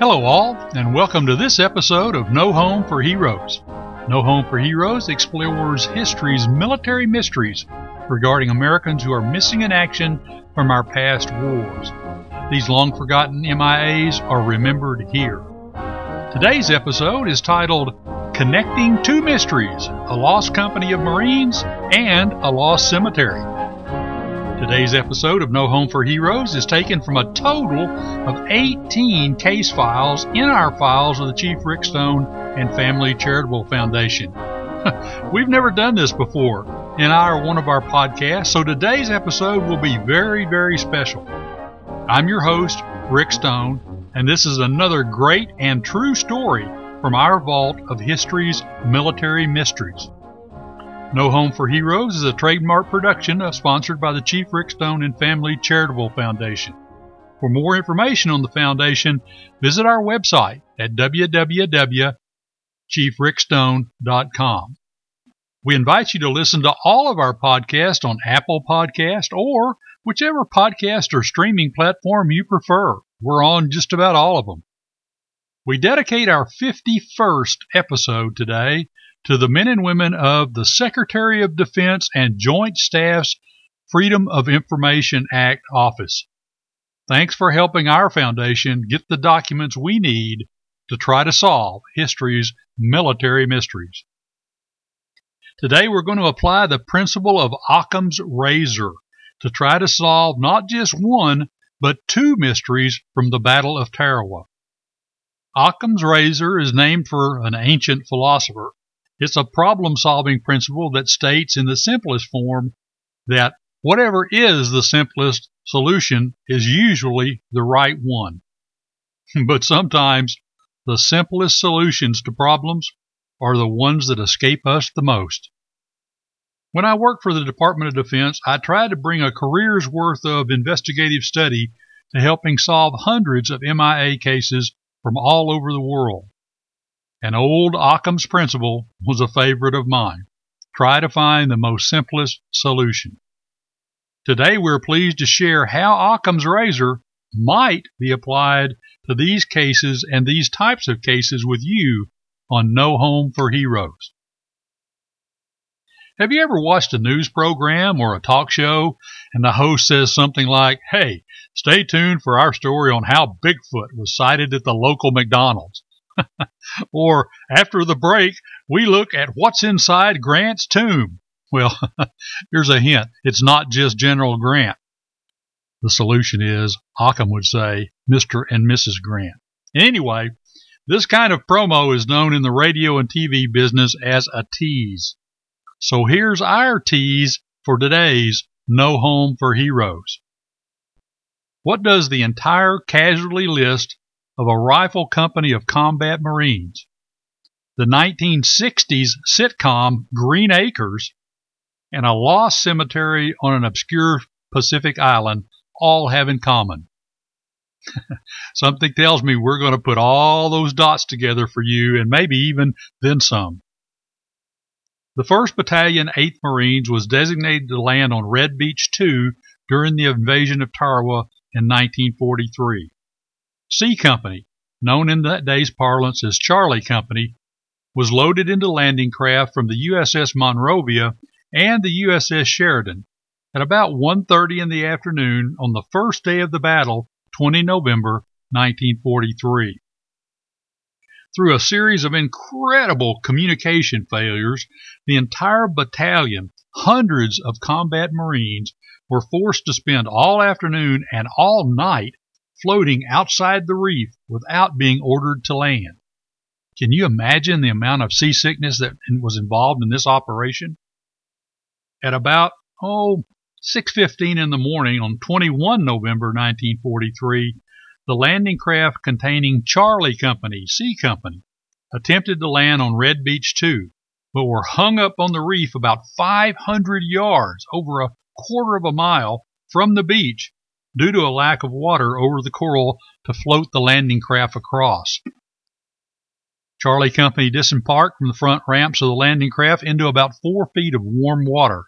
Hello, all, and welcome to this episode of No Home for Heroes. No Home for Heroes explores history's military mysteries regarding Americans who are missing in action from our past wars. These long forgotten MIAs are remembered here. Today's episode is titled Connecting Two Mysteries A Lost Company of Marines and a Lost Cemetery. Today's episode of No Home for Heroes is taken from a total of 18 case files in our files of the Chief Rick Stone and Family Charitable Foundation. We've never done this before in our one of our podcasts, so today's episode will be very, very special. I'm your host, Rick Stone, and this is another great and true story from our vault of history's military mysteries. No Home for Heroes is a trademark production uh, sponsored by the Chief Rick Stone and Family Charitable Foundation. For more information on the foundation, visit our website at www.chiefrickstone.com. We invite you to listen to all of our podcasts on Apple Podcast or whichever podcast or streaming platform you prefer. We're on just about all of them. We dedicate our 51st episode today to the men and women of the Secretary of Defense and Joint Staff's Freedom of Information Act office. Thanks for helping our foundation get the documents we need to try to solve history's military mysteries. Today we're going to apply the principle of Occam's razor to try to solve not just one, but two mysteries from the Battle of Tarawa. Occam's razor is named for an ancient philosopher it's a problem solving principle that states in the simplest form that whatever is the simplest solution is usually the right one. but sometimes the simplest solutions to problems are the ones that escape us the most. When I worked for the Department of Defense, I tried to bring a career's worth of investigative study to helping solve hundreds of MIA cases from all over the world. And old Occam's principle was a favorite of mine. Try to find the most simplest solution. Today we're pleased to share how Occam's razor might be applied to these cases and these types of cases with you on No Home for Heroes. Have you ever watched a news program or a talk show and the host says something like, Hey, stay tuned for our story on how Bigfoot was sighted at the local McDonald's? Or after the break, we look at what's inside Grant's tomb. Well, here's a hint it's not just General Grant. The solution is, Occam would say, Mr. and Mrs. Grant. Anyway, this kind of promo is known in the radio and TV business as a tease. So here's our tease for today's No Home for Heroes. What does the entire casualty list of a rifle company of combat Marines. The 1960s sitcom Green Acres and a lost cemetery on an obscure Pacific island all have in common. Something tells me we're going to put all those dots together for you and maybe even then some. The 1st Battalion, 8th Marines was designated to land on Red Beach 2 during the invasion of Tarawa in 1943. C Company, known in that day's parlance as Charlie Company, was loaded into landing craft from the USS Monrovia and the USS Sheridan at about 1:30 in the afternoon on the first day of the battle, 20 November 1943. Through a series of incredible communication failures, the entire battalion, hundreds of combat Marines, were forced to spend all afternoon and all night floating outside the reef without being ordered to land. Can you imagine the amount of seasickness that was involved in this operation? At about, oh, 6:15 in the morning on 21 November 1943, the landing craft containing Charlie Company, C Company, attempted to land on Red Beach 2, but were hung up on the reef about 500 yards, over a quarter of a mile from the beach due to a lack of water over the coral to float the landing craft across. Charlie Company disembarked from the front ramps of the landing craft into about four feet of warm water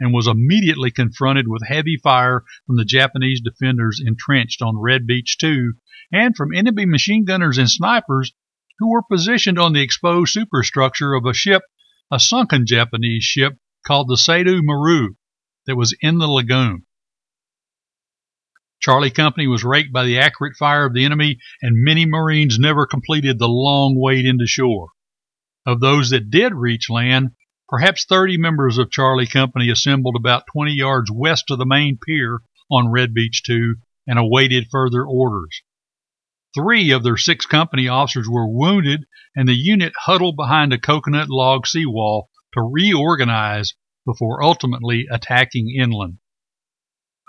and was immediately confronted with heavy fire from the Japanese defenders entrenched on Red Beach 2 and from enemy machine gunners and snipers who were positioned on the exposed superstructure of a ship, a sunken Japanese ship called the Saida Maru, that was in the lagoon. Charlie Company was raked by the accurate fire of the enemy, and many Marines never completed the long wade into shore. Of those that did reach land, perhaps 30 members of Charlie Company assembled about 20 yards west of the main pier on Red Beach 2 and awaited further orders. Three of their six company officers were wounded, and the unit huddled behind a coconut log seawall to reorganize before ultimately attacking inland.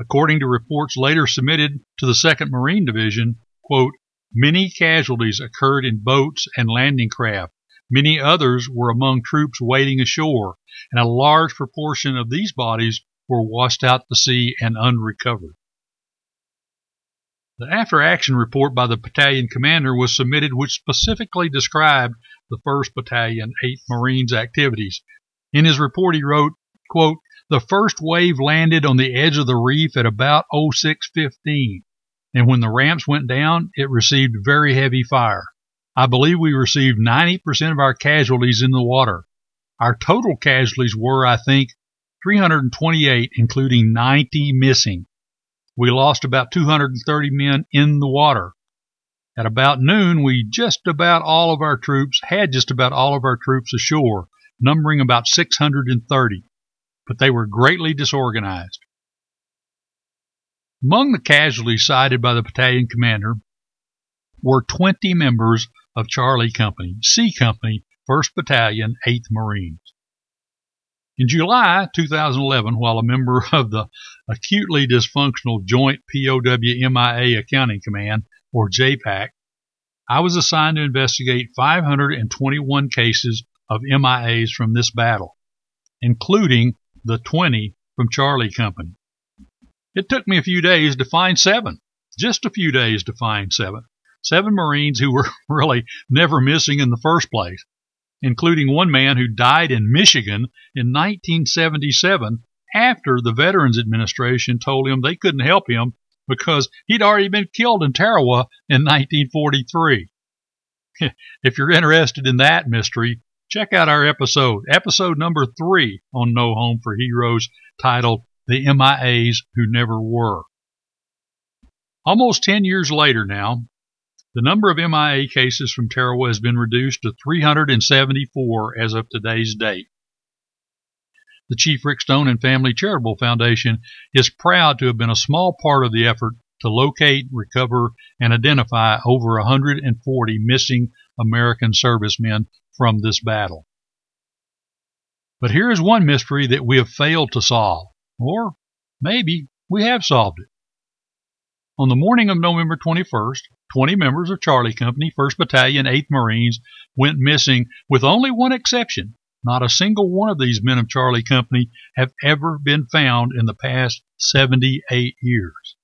According to reports later submitted to the 2nd Marine Division, quote, many casualties occurred in boats and landing craft. Many others were among troops wading ashore, and a large proportion of these bodies were washed out to sea and unrecovered. The after action report by the battalion commander was submitted, which specifically described the 1st Battalion, 8th Marines activities. In his report, he wrote, quote, The first wave landed on the edge of the reef at about 0615, and when the ramps went down, it received very heavy fire. I believe we received 90% of our casualties in the water. Our total casualties were, I think, 328, including 90 missing. We lost about 230 men in the water. At about noon, we just about all of our troops had just about all of our troops ashore, numbering about 630, but they were greatly disorganized. Among the casualties cited by the battalion commander were 20 members of Charlie Company, C Company, 1st Battalion, 8th Marines. In July 2011, while a member of the acutely dysfunctional Joint POW MIA Accounting Command, or JPAC, I was assigned to investigate 521 cases of MIAs from this battle, including the 20 from Charlie Company. It took me a few days to find seven, just a few days to find seven. Seven Marines who were really never missing in the first place including one man who died in Michigan in 1977 after the Veterans Administration told him they couldn't help him because he'd already been killed in Tarawa in 1943. if you're interested in that mystery, check out our episode, episode number three on No Home for Heroes, titled The MIAs Who Never Were. Almost 10 years later now, the number of MIA cases from Tarawa has been reduced to 374 as of today's date. The Chief Rick Stone and Family Charitable Foundation is proud to have been a small part of the effort to locate, recover, and identify over 140 missing American servicemen from this battle. But here is one mystery that we have failed to solve, or maybe we have solved it. On the morning of November 21st, 20 members of Charlie Company, 1st Battalion, 8th Marines went missing with only one exception. Not a single one of these men of Charlie Company have ever been found in the past 78 years.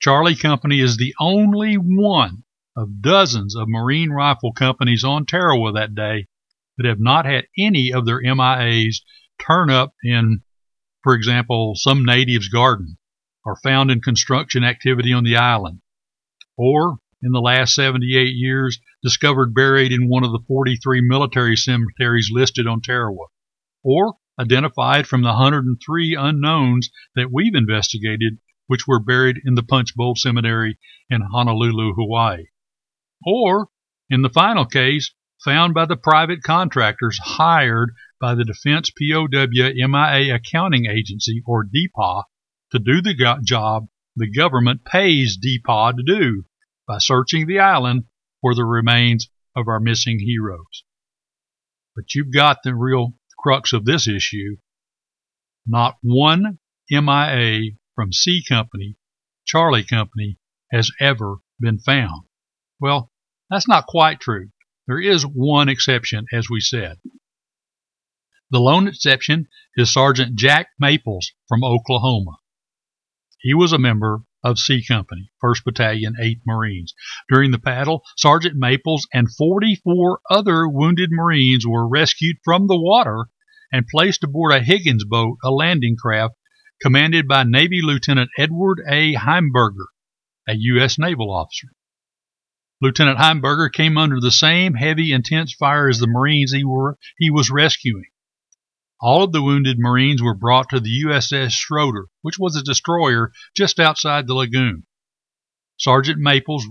Charlie Company is the only one of dozens of Marine rifle companies on Tarawa that day that have not had any of their MIAs turn up in, for example, some native's garden or found in construction activity on the island, or in the last 78 years discovered buried in one of the 43 military cemeteries listed on Tarawa, or identified from the 103 unknowns that we've investigated, which were buried in the Punch Bowl Cemetery in Honolulu, Hawaii, or in the final case, found by the private contractors hired by the Defense POW MIA Accounting Agency, or DPAA, to do the job the government pays DPAA to do by searching the island for the remains of our missing heroes. But you've got the real crux of this issue. Not one MIA from C Company, Charlie Company, has ever been found. Well, that's not quite true. There is one exception, as we said. The lone exception is Sergeant Jack Maples from Oklahoma. He was a member of C Company, 1st Battalion, 8th Marines. During the battle, Sergeant Maples and 44 other wounded Marines were rescued from the water and placed aboard a Higgins boat, a landing craft commanded by Navy Lieutenant Edward A. Heimberger, a U.S. naval officer. Lieutenant Heimberger came under the same heavy, intense fire as the Marines he, were, he was rescuing. All of the wounded Marines were brought to the USS Schroeder, which was a destroyer just outside the lagoon. Sergeant Maples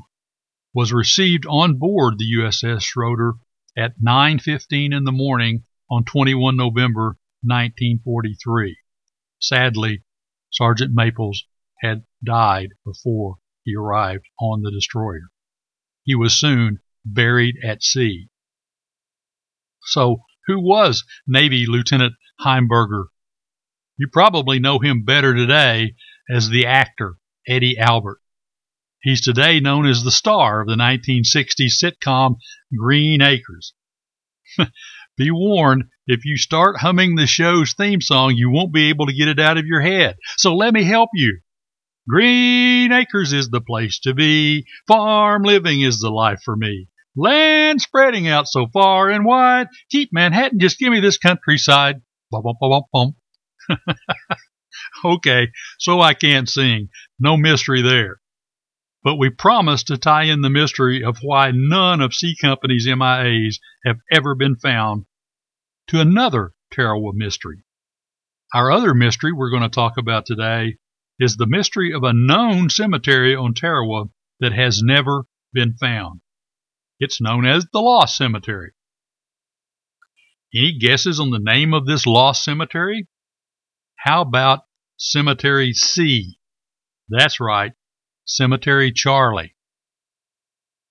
was received on board the USS Schroeder at 9:15 in the morning on 21 November 1943. Sadly, Sergeant Maples had died before he arrived on the destroyer. He was soon buried at sea. So, who was Navy Lieutenant Heimberger? You probably know him better today as the actor Eddie Albert. He's today known as the star of the 1960s sitcom Green Acres. be warned, if you start humming the show's theme song, you won't be able to get it out of your head. So let me help you. Green Acres is the place to be. Farm living is the life for me. Land spreading out so far and wide. Keep Manhattan, just give me this countryside. Bum, bum, bum, bum. okay, so I can't sing. No mystery there but we promise to tie in the mystery of why none of C Company's MIAs have ever been found to another Tarawa mystery. Our other mystery we're going to talk about today is the mystery of a known cemetery on Tarawa that has never been found. It's known as the Lost Cemetery. Any guesses on the name of this lost cemetery? How about Cemetery C? That's right, Cemetery Charlie.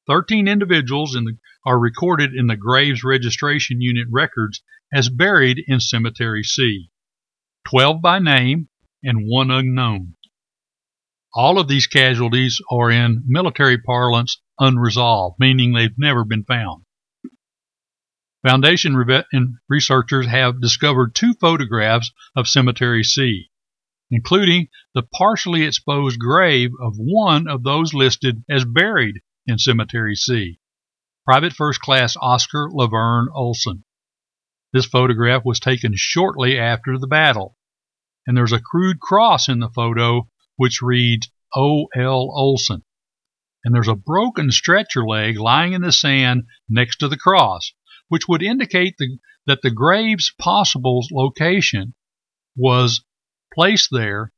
Thirteen individuals the, are recorded in the Graves Registration Unit records as buried in Cemetery C, 12 by name and one unknown. All of these casualties are in military parlance unresolved, meaning they've never been found. Foundation researchers have discovered two photographs of Cemetery C including the partially exposed grave of one of those listed as buried in Cemetery C, Private First Class Oscar Laverne Olson. This photograph was taken shortly after the battle, and there's a crude cross in the photo which reads O. L. Olson. And there's a broken stretcher leg lying in the sand next to the cross, which would indicate the, that the grave's possible location was placed there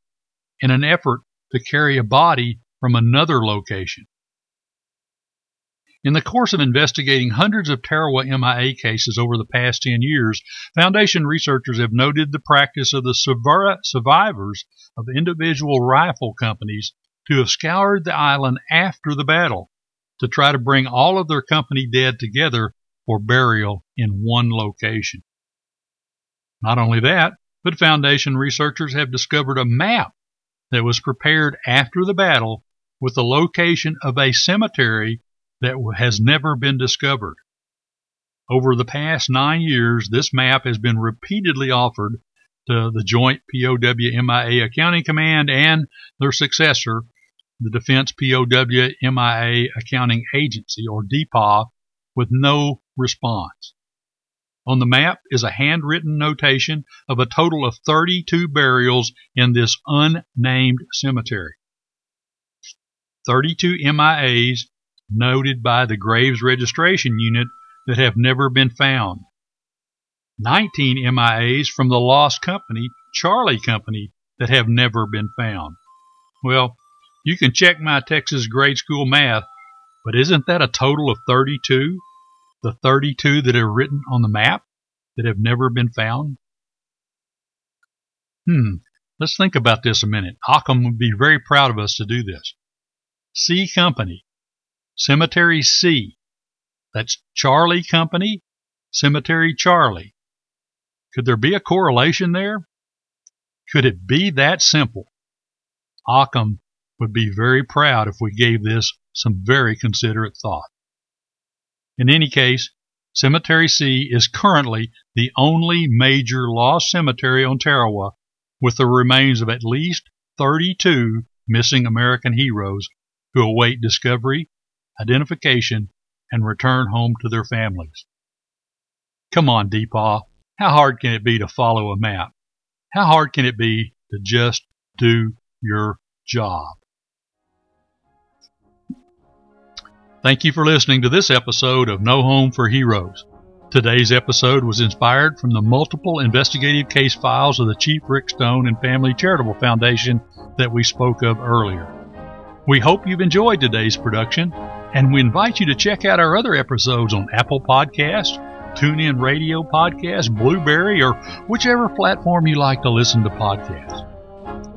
in an effort to carry a body from another location. In the course of investigating hundreds of Tarawa MIA cases over the past 10 years, Foundation researchers have noted the practice of the survivors of individual rifle companies to have scoured the island after the battle to try to bring all of their company dead together for burial in one location. Not only that, but Foundation researchers have discovered a map that was prepared after the battle with the location of a cemetery that has never been discovered. Over the past nine years, this map has been repeatedly offered to the Joint POW MIA Accounting Command and their successor, the Defense POW MIA Accounting Agency, or DPAA, with no response. On the map is a handwritten notation of a total of 32 burials in this unnamed cemetery. 32 MIAs noted by the Graves Registration Unit that have never been found. 19 MIAs from the lost company, Charlie Company, that have never been found. Well, you can check my Texas grade school math, but isn't that a total of 32? the 32 that are written on the map that have never been found? Hmm, let's think about this a minute. Occam would be very proud of us to do this. C Company, Cemetery C. That's Charlie Company, Cemetery Charlie. Could there be a correlation there? Could it be that simple? Occam would be very proud if we gave this some very considerate thought. In any case, Cemetery C is currently the only major lost cemetery on Tarawa with the remains of at least 32 missing American heroes who await discovery, identification, and return home to their families. Come on, DPAA. How hard can it be to follow a map? How hard can it be to just do your job? Thank you for listening to this episode of No Home for Heroes. Today's episode was inspired from the multiple investigative case files of the Chief Rick Stone and Family Charitable Foundation that we spoke of earlier. We hope you've enjoyed today's production, and we invite you to check out our other episodes on Apple Podcast, TuneIn Radio Podcast, Blubrry, or whichever platform you like to listen to podcasts.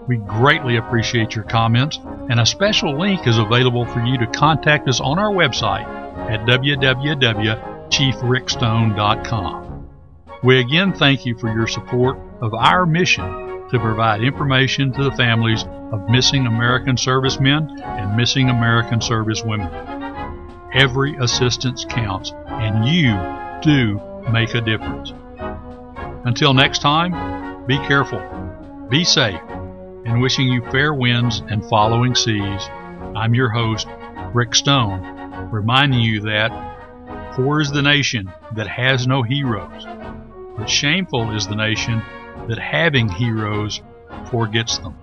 We greatly appreciate your comments, and a special link is available for you to contact us on our website at www.chiefrickstone.com. We again thank you for your support of our mission to provide information to the families of missing American servicemen and missing American servicewomen. Every assistance counts, and you do make a difference. Until next time, be careful, be safe, and wishing you fair winds and following seas, I'm your host, Rick Stone, reminding you that Poor is the nation that has no heroes, but shameful is the nation that having heroes forgets them.